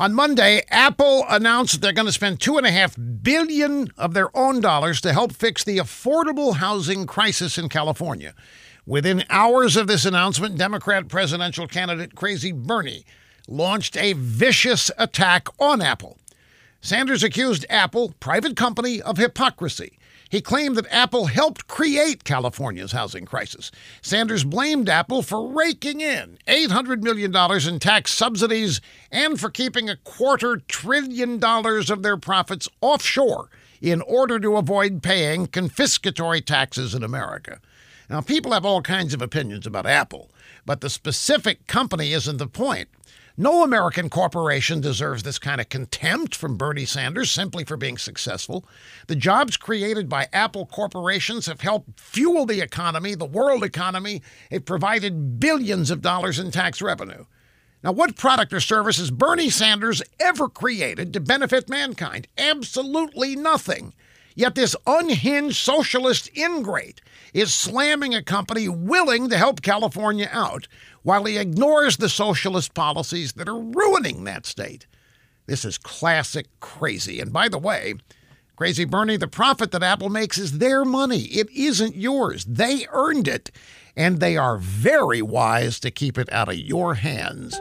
On Monday, Apple announced that they're going to spend two and a half billion of their own dollars to help fix the affordable housing crisis in California. Within hours of this announcement, Democrat presidential candidate Crazy Bernie launched a vicious attack on Apple. Sanders accused Apple, private company, of hypocrisy. He claimed that Apple helped create California's housing crisis. Sanders blamed Apple for raking in $800 million in tax subsidies and for keeping a quarter trillion dollars of their profits offshore in order to avoid paying confiscatory taxes in America. Now, people have all kinds of opinions about Apple, but the specific company isn't the point. No American corporation deserves this kind of contempt from Bernie Sanders simply for being successful. The jobs created by Apple corporations have helped fuel the economy, the world economy. It provided billions of dollars in tax revenue. Now, what product or service has Bernie Sanders ever created to benefit mankind? Absolutely nothing. Yet this unhinged socialist ingrate is slamming a company willing to help California out while he ignores the socialist policies that are ruining that state. This is classic crazy. And by the way, Crazy Bernie, the profit that Apple makes is their money. It isn't yours. They earned it. And they are very wise to keep it out of your hands.